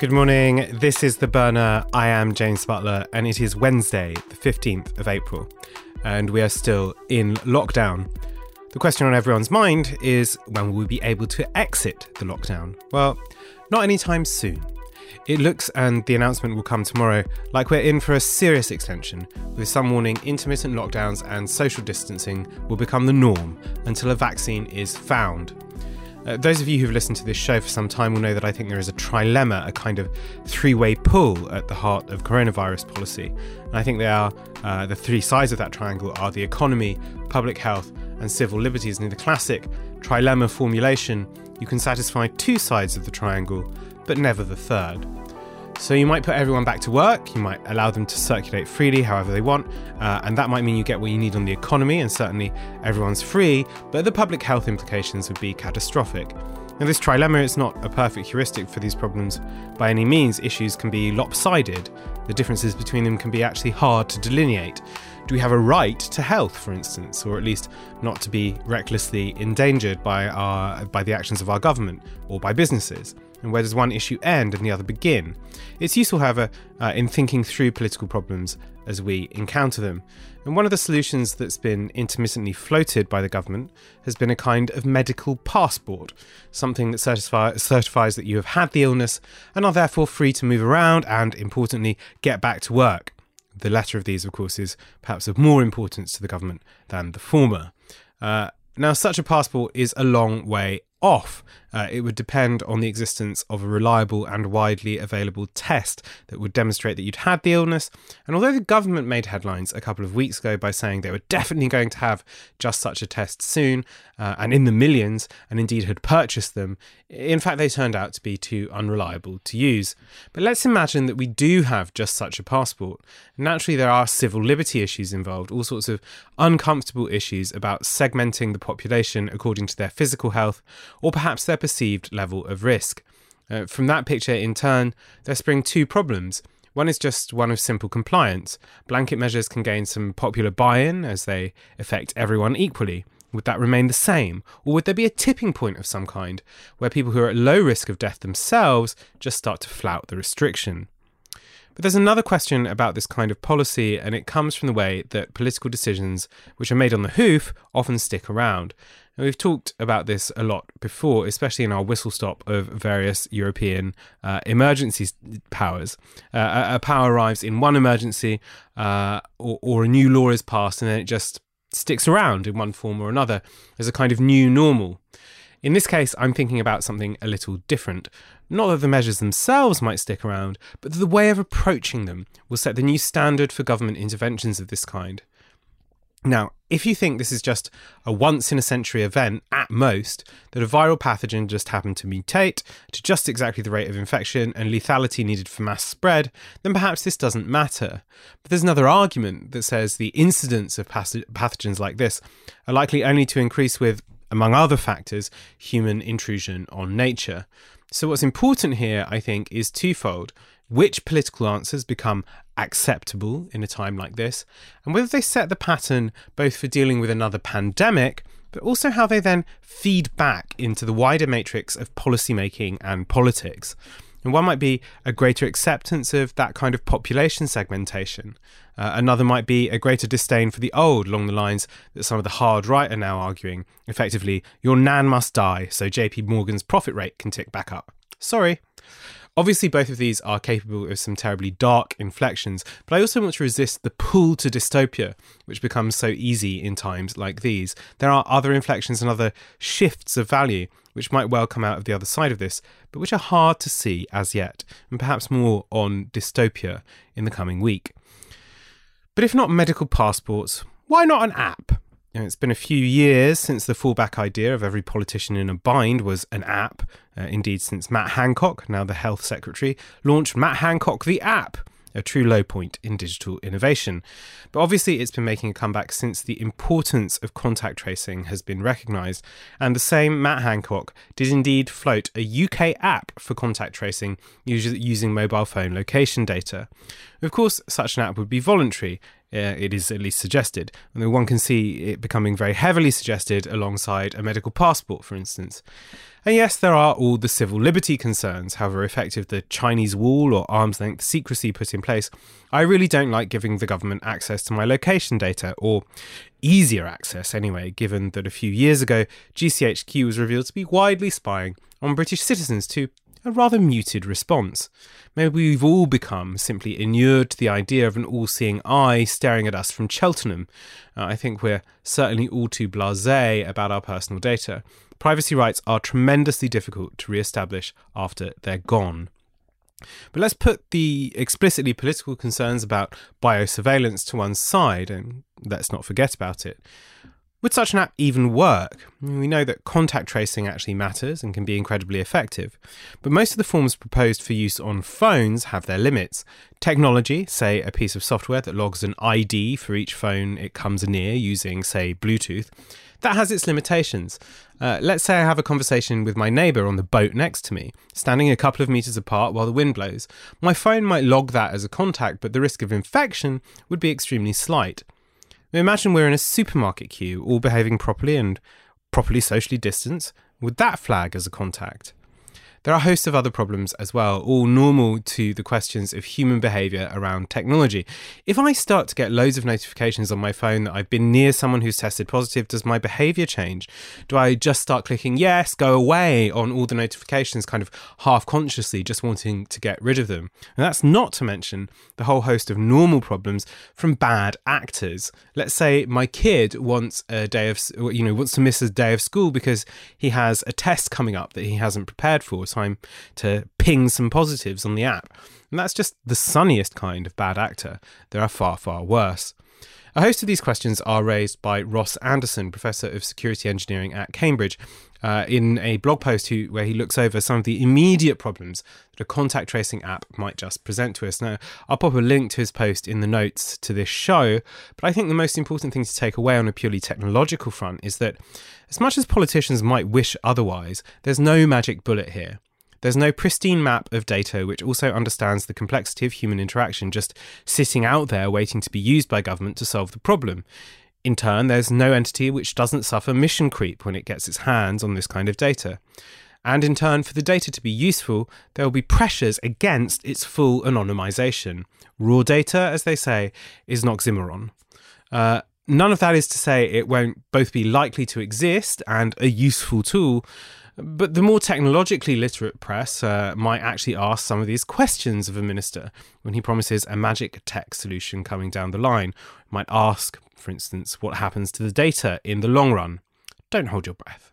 Good morning. This is The Burner. I am James Butler, and it is Wednesday, the 15th of April, and we are still in lockdown. The question on everyone's mind is when will we be able to exit the lockdown? Well, not anytime soon. It looks, and the announcement will come tomorrow, like we're in for a serious extension, with some warning intermittent lockdowns and social distancing will become the norm until a vaccine is found. Uh, those of you who've listened to this show for some time will know that I think there is a trilemma, a kind of three way pull at the heart of coronavirus policy. And I think they are uh, the three sides of that triangle are the economy, public health, and civil liberties. And in the classic trilemma formulation, you can satisfy two sides of the triangle, but never the third. So you might put everyone back to work, you might allow them to circulate freely however they want, uh, and that might mean you get what you need on the economy, and certainly everyone's free, but the public health implications would be catastrophic. Now, this trilemma is not a perfect heuristic for these problems by any means. Issues can be lopsided, the differences between them can be actually hard to delineate. Do we have a right to health, for instance, or at least not to be recklessly endangered by, our, by the actions of our government or by businesses? and where does one issue end and the other begin? It's useful, however, uh, in thinking through political problems as we encounter them. And one of the solutions that's been intermittently floated by the government has been a kind of medical passport, something that certifies that you have had the illness and are therefore free to move around and, importantly, get back to work. The latter of these, of course, is perhaps of more importance to the government than the former. Uh, now, such a passport is a long way off. Uh, it would depend on the existence of a reliable and widely available test that would demonstrate that you'd had the illness. And although the government made headlines a couple of weeks ago by saying they were definitely going to have just such a test soon, uh, and in the millions, and indeed had purchased them, in fact, they turned out to be too unreliable to use. But let's imagine that we do have just such a passport. Naturally, there are civil liberty issues involved, all sorts of uncomfortable issues about segmenting the population according to their physical health or perhaps their perceived level of risk. Uh, from that picture, in turn, there spring two problems. One is just one of simple compliance. Blanket measures can gain some popular buy in as they affect everyone equally. Would that remain the same? Or would there be a tipping point of some kind where people who are at low risk of death themselves just start to flout the restriction? But there's another question about this kind of policy, and it comes from the way that political decisions, which are made on the hoof, often stick around. And we've talked about this a lot before, especially in our whistle stop of various European uh, emergency powers. Uh, a, power arrives in one emergency, uh, or, or a new law is passed, and then it just sticks around in one form or another as a kind of new normal. In this case, I'm thinking about something a little different. Not that the measures themselves might stick around, but the way of approaching them will set the new standard for government interventions of this kind. Now, if you think this is just a once in a century event at most, that a viral pathogen just happened to mutate to just exactly the rate of infection and lethality needed for mass spread, then perhaps this doesn't matter. But there's another argument that says the incidence of pathogens like this are likely only to increase with among other factors, human intrusion on nature. So, what's important here, I think, is twofold which political answers become acceptable in a time like this, and whether they set the pattern both for dealing with another pandemic, but also how they then feed back into the wider matrix of policymaking and politics. And one might be a greater acceptance of that kind of population segmentation. Uh, another might be a greater disdain for the old, along the lines that some of the hard right are now arguing. Effectively, your nan must die so JP Morgan's profit rate can tick back up. Sorry. Obviously, both of these are capable of some terribly dark inflections, but I also want to resist the pull to dystopia, which becomes so easy in times like these. There are other inflections and other shifts of value which might well come out of the other side of this, but which are hard to see as yet, and perhaps more on dystopia in the coming week. But if not medical passports, why not an app? It's been a few years since the fallback idea of every politician in a bind was an app. Uh, indeed, since Matt Hancock, now the health secretary, launched Matt Hancock the app, a true low point in digital innovation. But obviously, it's been making a comeback since the importance of contact tracing has been recognised. And the same Matt Hancock did indeed float a UK app for contact tracing using mobile phone location data. Of course, such an app would be voluntary, uh, it is at least suggested, and one can see it becoming very heavily suggested alongside a medical passport, for instance. And yes, there are all the civil liberty concerns, however effective the Chinese wall or arm's length secrecy put in place. I really don't like giving the government access to my location data, or easier access anyway, given that a few years ago GCHQ was revealed to be widely spying on British citizens to a rather muted response. Maybe we've all become simply inured to the idea of an all seeing eye staring at us from Cheltenham. Uh, I think we're certainly all too blase about our personal data. Privacy rights are tremendously difficult to re establish after they're gone. But let's put the explicitly political concerns about biosurveillance to one side and let's not forget about it. Would such an app even work? We know that contact tracing actually matters and can be incredibly effective, but most of the forms proposed for use on phones have their limits. Technology, say a piece of software that logs an ID for each phone it comes near using, say, Bluetooth, that has its limitations. Uh, let's say I have a conversation with my neighbour on the boat next to me, standing a couple of metres apart while the wind blows. My phone might log that as a contact, but the risk of infection would be extremely slight. Imagine we're in a supermarket queue, all behaving properly and properly socially distanced. Would that flag as a contact? There are a host of other problems as well, all normal to the questions of human behaviour around technology. If I start to get loads of notifications on my phone that I've been near someone who's tested positive, does my behaviour change? Do I just start clicking yes, go away on all the notifications, kind of half consciously, just wanting to get rid of them? And that's not to mention the whole host of normal problems from bad actors. Let's say my kid wants a day of, you know, wants to miss a day of school because he has a test coming up that he hasn't prepared for time to ping some positives on the app. And that's just the sunniest kind of bad actor. There are far, far worse. A host of these questions are raised by Ross Anderson, Professor of Security Engineering at Cambridge, uh, in a blog post who, where he looks over some of the immediate problems that a contact tracing app might just present to us. Now, I'll pop a link to his post in the notes to this show, but I think the most important thing to take away on a purely technological front is that as much as politicians might wish otherwise, there's no magic bullet here. There's no pristine map of data which also understands the complexity of human interaction just sitting out there waiting to be used by government to solve the problem. In turn, there's no entity which doesn't suffer mission creep when it gets its hands on this kind of data. And in turn, for the data to be useful, there will be pressures against its full anonymization. Raw data, as they say, is an oxymoron. Uh, none of that is to say it won't both be likely to exist and a useful tool, but the more technologically literate press uh, might actually ask some of these questions of a minister when he promises a magic tech solution coming down the line. Might ask, for instance, what happens to the data in the long run. Don't hold your breath.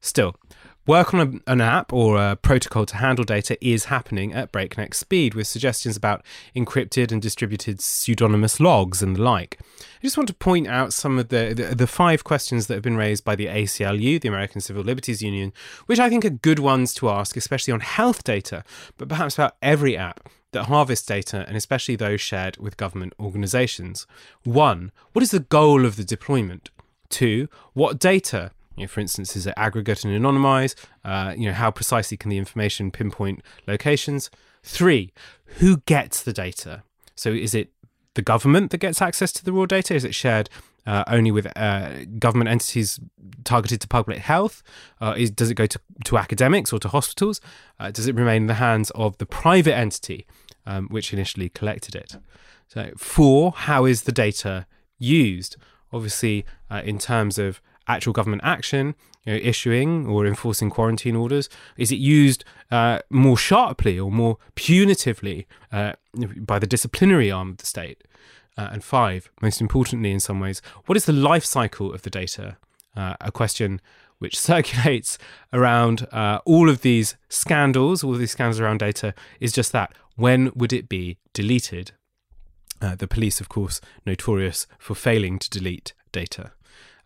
Still, Work on a, an app or a protocol to handle data is happening at breakneck speed with suggestions about encrypted and distributed pseudonymous logs and the like. I just want to point out some of the, the, the five questions that have been raised by the ACLU, the American Civil Liberties Union, which I think are good ones to ask, especially on health data, but perhaps about every app that harvest data and especially those shared with government organisations. One, what is the goal of the deployment? Two, what data you know, for instance, is it aggregate and anonymize? Uh, you know, how precisely can the information pinpoint locations? Three, who gets the data? So is it the government that gets access to the raw data? Is it shared uh, only with uh, government entities targeted to public health? Uh, is, does it go to, to academics or to hospitals? Uh, does it remain in the hands of the private entity um, which initially collected it? So, four, how is the data used? Obviously, uh, in terms of actual government action, you know, issuing or enforcing quarantine orders? Is it used uh, more sharply or more punitively uh, by the disciplinary arm of the state? Uh, and five, most importantly, in some ways, what is the life cycle of the data? Uh, a question which circulates around uh, all of these scandals, all of these scandals around data, is just that. When would it be deleted? Uh, the police, of course, notorious for failing to delete data.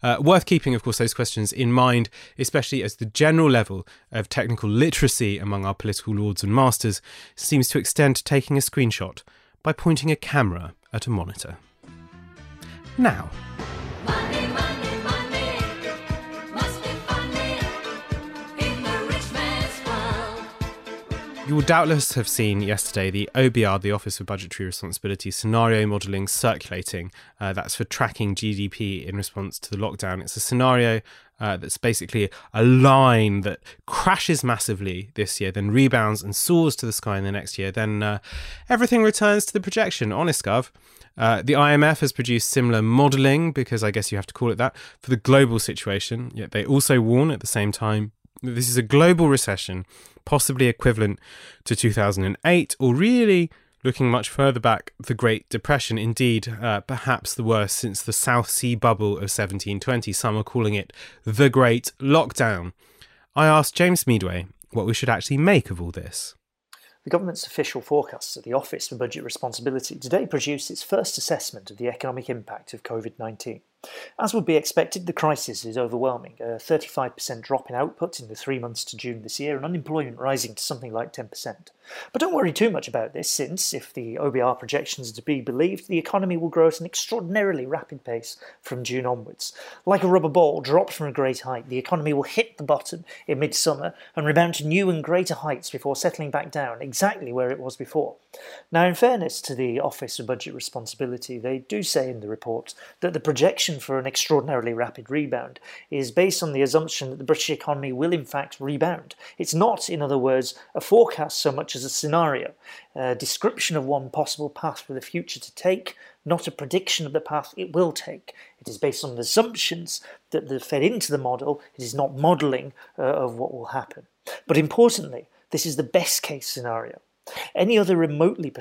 Uh, worth keeping, of course, those questions in mind, especially as the general level of technical literacy among our political lords and masters seems to extend to taking a screenshot by pointing a camera at a monitor. Now, You will doubtless have seen yesterday the OBR, the Office of Budgetary Responsibility, scenario modelling circulating. Uh, that's for tracking GDP in response to the lockdown. It's a scenario uh, that's basically a line that crashes massively this year, then rebounds and soars to the sky in the next year. Then uh, everything returns to the projection. Honest, Gov. Uh, the IMF has produced similar modelling, because I guess you have to call it that, for the global situation. Yet they also warn at the same time this is a global recession possibly equivalent to 2008, or really looking much further back, the Great Depression, indeed, uh, perhaps the worst since the South Sea bubble of 1720. Some are calling it the Great Lockdown. I asked James Meadway what we should actually make of all this. The government's official forecasts at the Office for Budget Responsibility today produced its first assessment of the economic impact of COVID 19. As would be expected, the crisis is overwhelming. A 35% drop in output in the three months to June this year, and unemployment rising to something like 10%. But don't worry too much about this, since, if the OBR projections are to be believed, the economy will grow at an extraordinarily rapid pace from June onwards. Like a rubber ball dropped from a great height, the economy will hit the bottom in midsummer and rebound to new and greater heights before settling back down exactly where it was before. Now, in fairness to the Office of Budget Responsibility, they do say in the report that the projection for an extraordinarily rapid rebound is based on the assumption that the British economy will in fact rebound. It's not, in other words, a forecast so much as a scenario, a description of one possible path for the future to take, not a prediction of the path it will take. It is based on assumptions that are fed into the model. It is not modelling uh, of what will happen. But importantly, this is the best case scenario. Any other remotely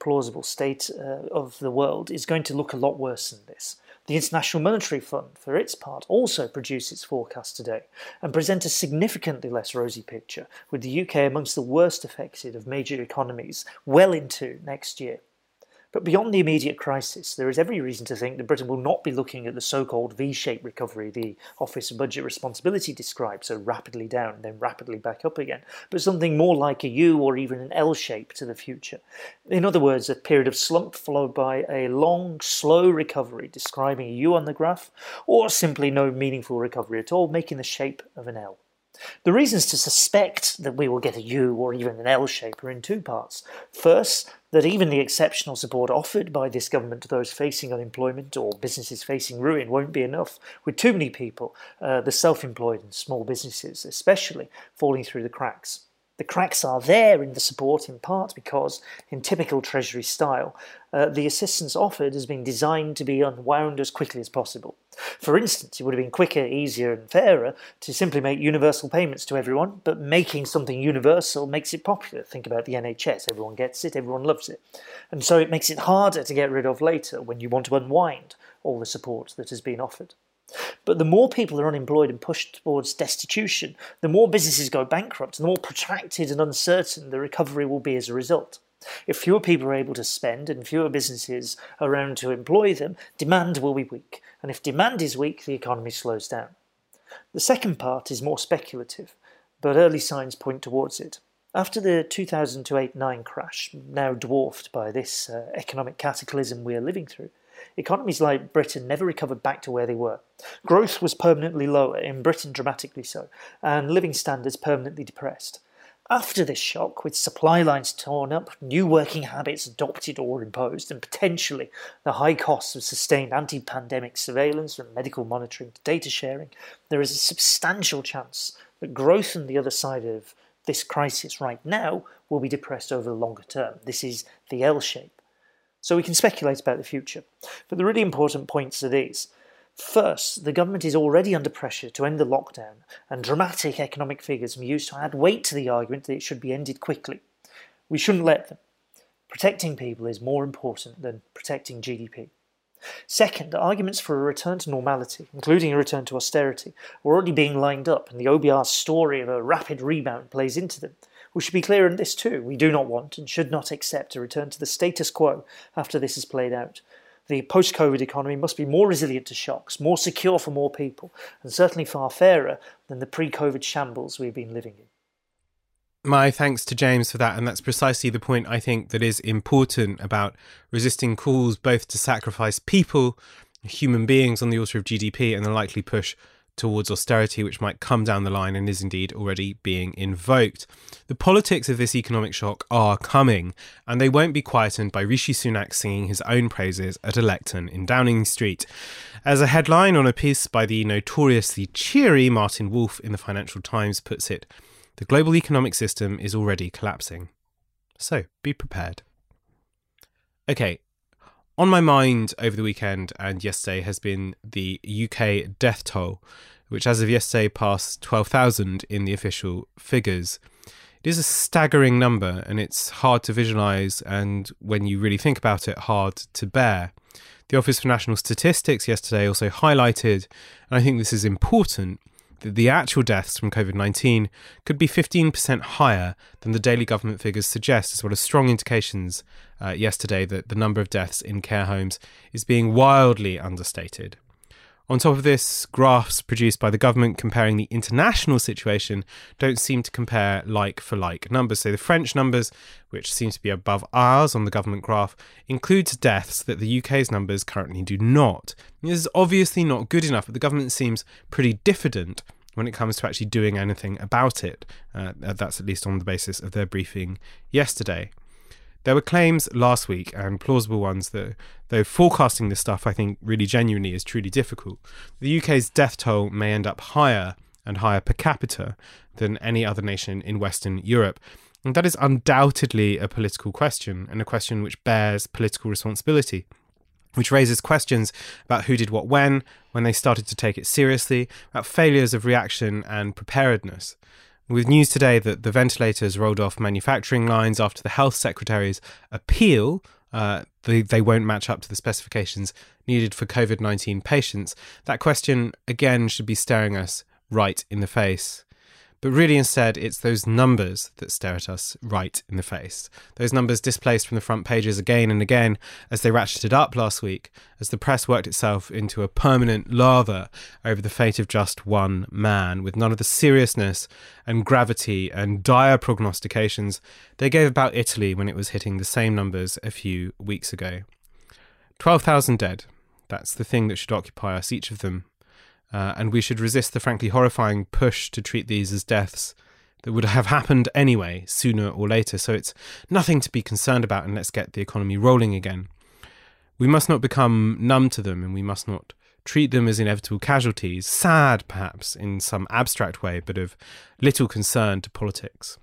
plausible state uh, of the world is going to look a lot worse than this. The International Monetary Fund, for its part, also produced its forecast today and present a significantly less rosy picture, with the UK amongst the worst affected of major economies well into next year. But beyond the immediate crisis, there is every reason to think that Britain will not be looking at the so called V shaped recovery the Office of Budget Responsibility describes, so rapidly down, then rapidly back up again, but something more like a U or even an L shape to the future. In other words, a period of slump followed by a long, slow recovery, describing a U on the graph, or simply no meaningful recovery at all, making the shape of an L. The reasons to suspect that we will get a U or even an L shape are in two parts. First, that even the exceptional support offered by this government to those facing unemployment or businesses facing ruin won't be enough, with too many people, uh, the self employed and small businesses especially, falling through the cracks. The cracks are there in the support in part because, in typical Treasury style, uh, the assistance offered has been designed to be unwound as quickly as possible. For instance, it would have been quicker, easier, and fairer to simply make universal payments to everyone, but making something universal makes it popular. Think about the NHS everyone gets it, everyone loves it. And so it makes it harder to get rid of later when you want to unwind all the support that has been offered. But the more people are unemployed and pushed towards destitution, the more businesses go bankrupt, and the more protracted and uncertain the recovery will be as a result. If fewer people are able to spend and fewer businesses around to employ them, demand will be weak. And if demand is weak, the economy slows down. The second part is more speculative, but early signs point towards it. After the 2008 9 crash, now dwarfed by this uh, economic cataclysm we are living through, Economies like Britain never recovered back to where they were. Growth was permanently lower, in Britain dramatically so, and living standards permanently depressed. After this shock, with supply lines torn up, new working habits adopted or imposed, and potentially the high costs of sustained anti pandemic surveillance from medical monitoring to data sharing, there is a substantial chance that growth on the other side of this crisis right now will be depressed over the longer term. This is the L shape. So we can speculate about the future. But the really important points are these. First, the government is already under pressure to end the lockdown, and dramatic economic figures are used to add weight to the argument that it should be ended quickly. We shouldn't let them. Protecting people is more important than protecting GDP. Second, the arguments for a return to normality, including a return to austerity, are already being lined up, and the OBR's story of a rapid rebound plays into them. We should be clear on this too. We do not want and should not accept a return to the status quo after this is played out. The post COVID economy must be more resilient to shocks, more secure for more people, and certainly far fairer than the pre COVID shambles we've been living in. My thanks to James for that. And that's precisely the point I think that is important about resisting calls both to sacrifice people, human beings on the altar of GDP, and the likely push towards austerity, which might come down the line and is indeed already being invoked. The politics of this economic shock are coming, and they won't be quietened by Rishi Sunak singing his own praises at a lectern in Downing Street. As a headline on a piece by the notoriously cheery Martin Wolf in the Financial Times puts it, the global economic system is already collapsing. So be prepared. Okay, on my mind over the weekend and yesterday has been the UK death toll, which as of yesterday passed 12,000 in the official figures. It is a staggering number and it's hard to visualise and when you really think about it, hard to bear. The Office for National Statistics yesterday also highlighted, and I think this is important, that the actual deaths from COVID 19 could be 15% higher than the daily government figures suggest, as well as strong indications uh, yesterday that the number of deaths in care homes is being wildly understated. On top of this, graphs produced by the government comparing the international situation don't seem to compare like for like numbers. So the French numbers, which seem to be above ours on the government graph, includes deaths that the UK's numbers currently do not. This is obviously not good enough, but the government seems pretty diffident when it comes to actually doing anything about it. Uh, that's at least on the basis of their briefing yesterday. There were claims last week and plausible ones that, though forecasting this stuff, I think, really genuinely is truly difficult. The UK's death toll may end up higher and higher per capita than any other nation in Western Europe. And that is undoubtedly a political question, and a question which bears political responsibility which raises questions about who did what when, when they started to take it seriously, about failures of reaction and preparedness. With news today that the ventilators rolled off manufacturing lines after the health secretary's appeal, uh, they, they won't match up to the specifications needed for COVID 19 patients, that question again should be staring us right in the face. But really, instead, it's those numbers that stare at us right in the face. Those numbers displaced from the front pages again and again as they ratcheted up last week, as the press worked itself into a permanent lather over the fate of just one man, with none of the seriousness and gravity and dire prognostications they gave about Italy when it was hitting the same numbers a few weeks ago. 12,000 dead. That's the thing that should occupy us, each of them, uh, and we should resist the frankly horrifying push to treat these as deaths that would have happened anyway, sooner or later. So it's nothing to be concerned about, and let's get the economy rolling again. We must not become numb to them, and we must not treat them as inevitable casualties, sad perhaps in some abstract way, but of little concern to politics.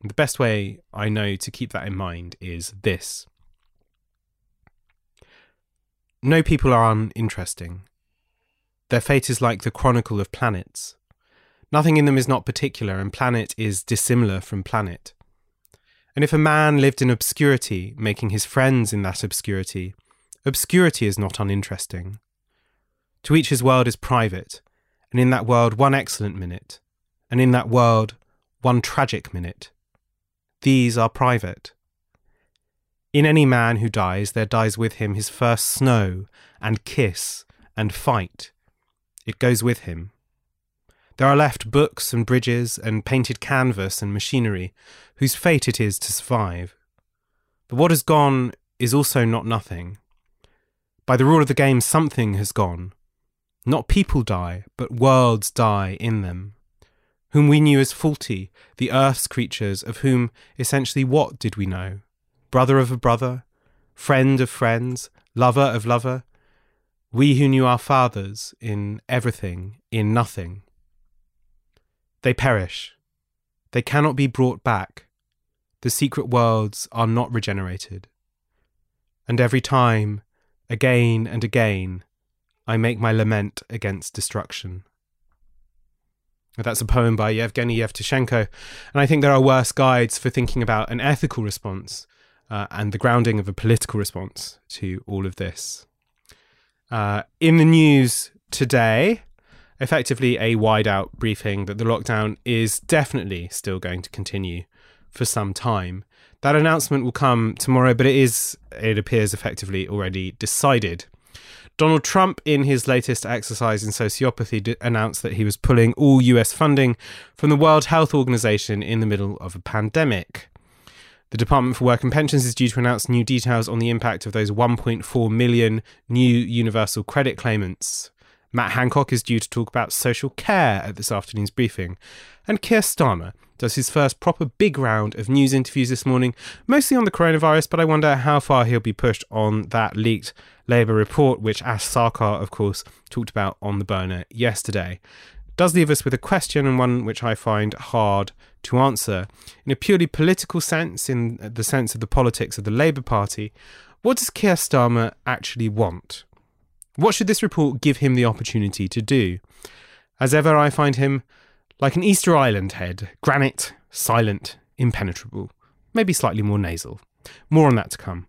And the best way I know to keep that in mind is this. No people are uninteresting. Their fate is like the chronicle of planets. Nothing in them is not particular, and planet is dissimilar from planet. And if a man lived in obscurity, making his friends in that obscurity, obscurity is not uninteresting. To each his world is private, and in that world one excellent minute, and in that world one tragic minute. These are private. In any man who dies, there dies with him his first snow, and kiss, and fight, it goes with him. There are left books and bridges and painted canvas and machinery whose fate it is to survive. But what has gone is also not nothing. By the rule of the game, something has gone. Not people die, but worlds die in them. Whom we knew as faulty, the earth's creatures, of whom essentially what did we know? Brother of a brother? Friend of friends? Lover of lover? We who knew our fathers in everything, in nothing. They perish. They cannot be brought back. The secret worlds are not regenerated. And every time, again and again, I make my lament against destruction. That's a poem by Yevgeny Yevtushenko, and I think there are worse guides for thinking about an ethical response uh, and the grounding of a political response to all of this. Uh, in the news today, effectively a wide out briefing that the lockdown is definitely still going to continue for some time. That announcement will come tomorrow, but it is, it appears, effectively already decided. Donald Trump, in his latest exercise in sociopathy, d- announced that he was pulling all US funding from the World Health Organization in the middle of a pandemic. The Department for Work and Pensions is due to announce new details on the impact of those 1.4 million new universal credit claimants Matt Hancock is due to talk about social care at this afternoon's briefing. And Keir Starmer does his first proper big round of news interviews this morning, mostly on the coronavirus, but I wonder how far he'll be pushed on that leaked Labour report, which Ash Sarkar, of course, talked about on the burner yesterday. Does leave us with a question and one which I find hard to answer. In a purely political sense, in the sense of the politics of the Labour Party, what does Keir Starmer actually want? What should this report give him the opportunity to do? As ever, I find him like an Easter Island head granite, silent, impenetrable, maybe slightly more nasal. More on that to come.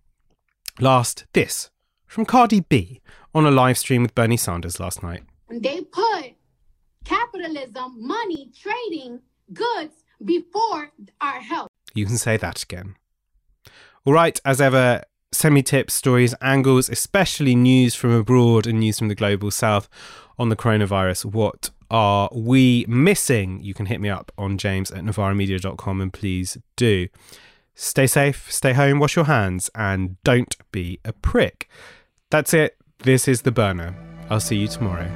Last, this from Cardi B on a live stream with Bernie Sanders last night. They put capitalism, money, trading, goods before our health. You can say that again. All right, as ever, send me tips, stories, angles, especially news from abroad and news from the global south on the coronavirus. What are we missing? You can hit me up on james at novaramedia.com and please do. Stay safe, stay home, wash your hands, and don't be a prick. That's it. This is The Burner. I'll see you tomorrow.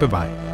Bye bye.